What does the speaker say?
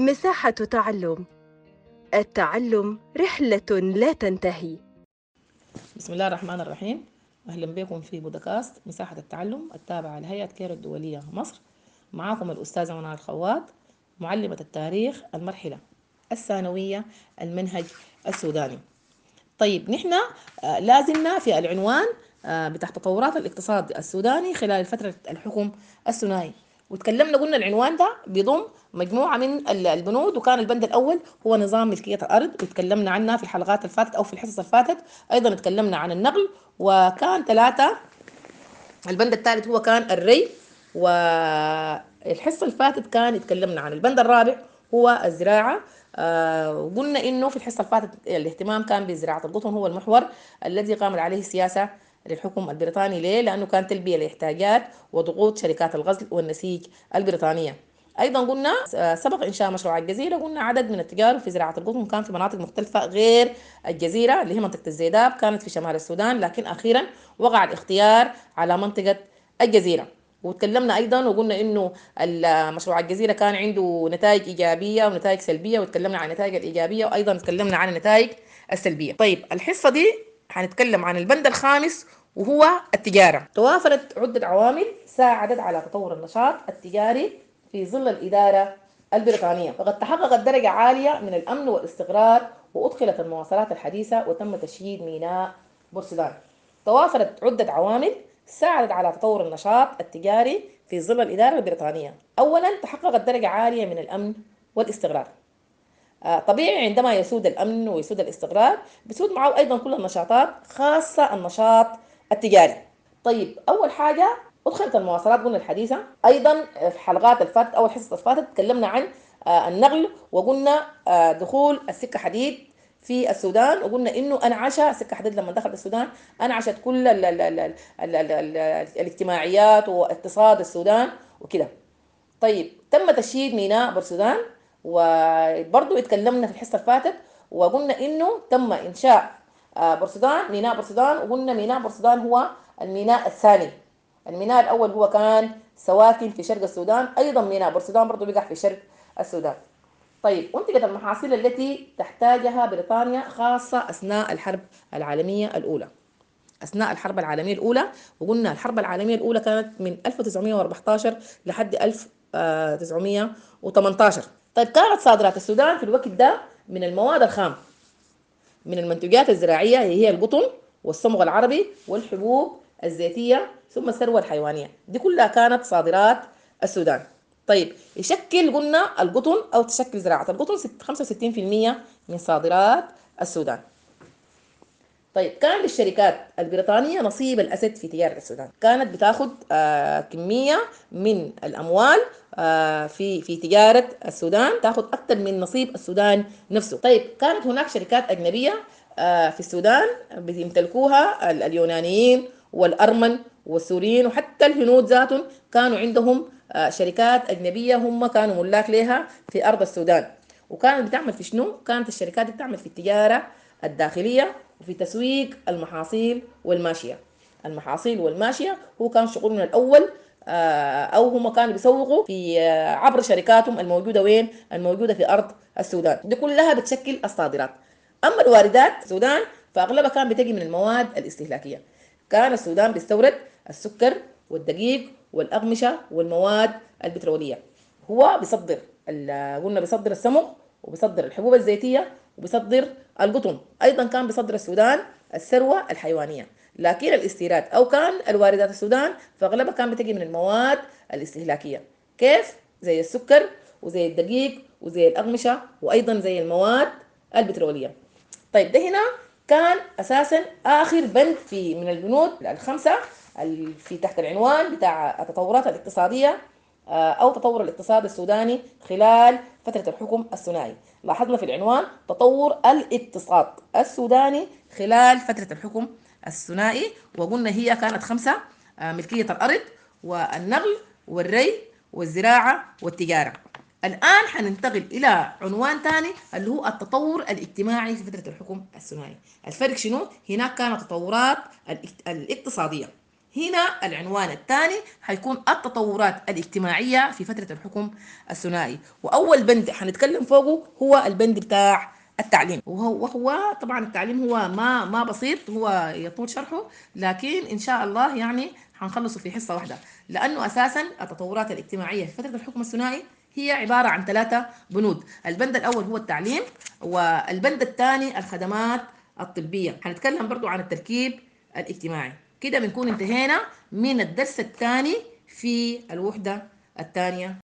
مساحة تعلم. التعلم رحلة لا تنتهي. بسم الله الرحمن الرحيم. أهلا بكم في بودكاست مساحة التعلم التابعة لهيئة كير الدولية مصر. معاكم الأستاذة منى الخوات معلمة التاريخ المرحلة الثانوية المنهج السوداني. طيب نحن آه، لازلنا في العنوان آه، بتاع تطورات الاقتصاد السوداني خلال فترة الحكم الثنائي. وتكلمنا قلنا العنوان ده بيضم مجموعة من البنود وكان البند الأول هو نظام ملكية الأرض وتكلمنا عنها في الحلقات الفاتت أو في الحصص الفاتت أيضا تكلمنا عن النقل وكان ثلاثة البند الثالث هو كان الري والحصة الفاتت كان يتكلمنا عن البند الرابع هو الزراعة. آه وقلنا إنه في الحصة اللي فاتت الاهتمام كان بزراعة القطن هو المحور الذي قامت عليه السياسة للحكم البريطاني ليه؟ لأنه كان تلبية لاحتياجات وضغوط شركات الغزل والنسيج البريطانية. أيضا قلنا سبق إنشاء مشروع الجزيرة قلنا عدد من التجار في زراعة القطن كان في مناطق مختلفة غير الجزيرة اللي هي منطقة الزيداب كانت في شمال السودان لكن أخيرا وقع الاختيار على منطقة الجزيرة. وتكلمنا أيضا وقلنا إنه مشروع الجزيرة كان عنده نتائج إيجابية ونتائج سلبية وتكلمنا عن النتائج الإيجابية وأيضا تكلمنا عن النتائج السلبية. طيب الحصة دي حنتكلم عن البند الخامس وهو التجارة. توافرت عدة عوامل ساعدت على تطور النشاط التجاري في ظل الإدارة البريطانية، فقد تحققت درجة عالية من الأمن والاستقرار وأدخلت المواصلات الحديثة وتم تشييد ميناء بورسودان. توافرت عدة عوامل ساعدت على تطور النشاط التجاري في ظل الإدارة البريطانية أولا تحققت درجة عالية من الأمن والاستقرار طبيعي عندما يسود الأمن ويسود الاستقرار بيسود معه أيضا كل النشاطات خاصة النشاط التجاري. طيب أول حاجة أدخلت المواصلات قلنا الحديثة. أيضا في حلقات الفات أول حصة الفاتت تكلمنا عن النقل وقلنا دخول السكة حديد في السودان وقلنا إنه انعش سكة حديد لما دخلت السودان. انعشت كل ال ال ال ال ال ال ال الاجتماعيات واقتصاد السودان وكده. طيب تم تشييد ميناء بورسودان. وبرضه اتكلمنا في الحصة اللي فاتت وقلنا إنه تم إنشاء بورسودان ميناء بورسودان وقلنا ميناء بورسودان هو الميناء الثاني. الميناء الأول هو كان سواكن في شرق السودان أيضا ميناء بورسودان برضه بيقع في شرق السودان. طيب أنتجت المحاصيل التي تحتاجها بريطانيا خاصة أثناء الحرب العالمية الأولى. أثناء الحرب العالمية الأولى وقلنا الحرب العالمية الأولى كانت من 1914 لحد 1918 طيب كانت صادرات السودان في الوقت ده من المواد الخام من المنتجات الزراعية هي القطن والصمغ العربي والحبوب الزيتية ثم الثروة الحيوانية. دي كلها كانت صادرات السودان. طيب يشكل قلنا القطن أو تشكل زراعة. القطن 65% من صادرات السودان. طيب كان للشركات البريطانية نصيب الأسد في تجارة السودان. كانت بتاخد آه كمية من الأموال آه في في تجارة السودان تاخد أكثر من نصيب السودان نفسه. طيب كانت هناك شركات أجنبية آه في السودان بيمتلكوها اليونانيين والأرمن والسوريين وحتى الهنود ذاتهم كانوا عندهم شركات أجنبية هم كانوا ملاك لها في أرض السودان. وكانت بتعمل في شنو؟ كانت الشركات بتعمل في التجارة الداخلية وفي تسويق المحاصيل والماشية. المحاصيل والماشية هو كان شغلنا الأول أو هم كانوا بيسوقوا في عبر شركاتهم الموجودة وين؟ الموجودة في أرض السودان. دي كلها بتشكل الصادرات. أما الواردات السودان فأغلبها كان بتجي من المواد الاستهلاكية. كان السودان بيستورد السكر والدقيق والأغمشة والمواد البترولية. هو بيصدر قلنا بيصدر السمغ وبيصدر الحبوب الزيتية وبيصدر القطن. أيضا كان بيصدر السودان الثروة الحيوانية. لكن الاستيراد أو كان الواردات السودان فأغلبها كان بتجي من المواد الاستهلاكية. كيف؟ زي السكر وزي الدقيق وزي الأغمشة وأيضا زي المواد البترولية. طيب ده هنا كان أساسا آخر بند في من البنود الخمسة في تحت العنوان بتاع التطورات الاقتصادية. أو تطور الاقتصاد السوداني خلال فترة الحكم الثنائي. لاحظنا في العنوان تطور الاقتصاد السوداني خلال فترة الحكم الثنائي وقلنا هي كانت خمسة ملكية الأرض والنقل والري والزراعة والتجارة. الآن حننتقل إلى عنوان ثاني اللي هو التطور الاجتماعي في فترة الحكم الثنائي. الفرق شنو؟ هناك كانت تطورات الاقتصادية. هنا العنوان الثاني حيكون التطورات الاجتماعية في فترة الحكم الثنائي. وأول بند حنتكلم فوقه هو البند بتاع التعليم. وهو, طبعا التعليم هو ما ما بسيط هو يطول شرحه لكن إن شاء الله يعني حنخلصه في حصة واحدة. لأنه أساسا التطورات الاجتماعية في فترة الحكم الثنائي هي عبارة عن ثلاثة بنود. البند الأول هو التعليم والبند الثاني الخدمات الطبية. حنتكلم برضو عن التركيب الاجتماعي. كده بنكون انتهينا من الدرس الثاني في الوحدة الثانية.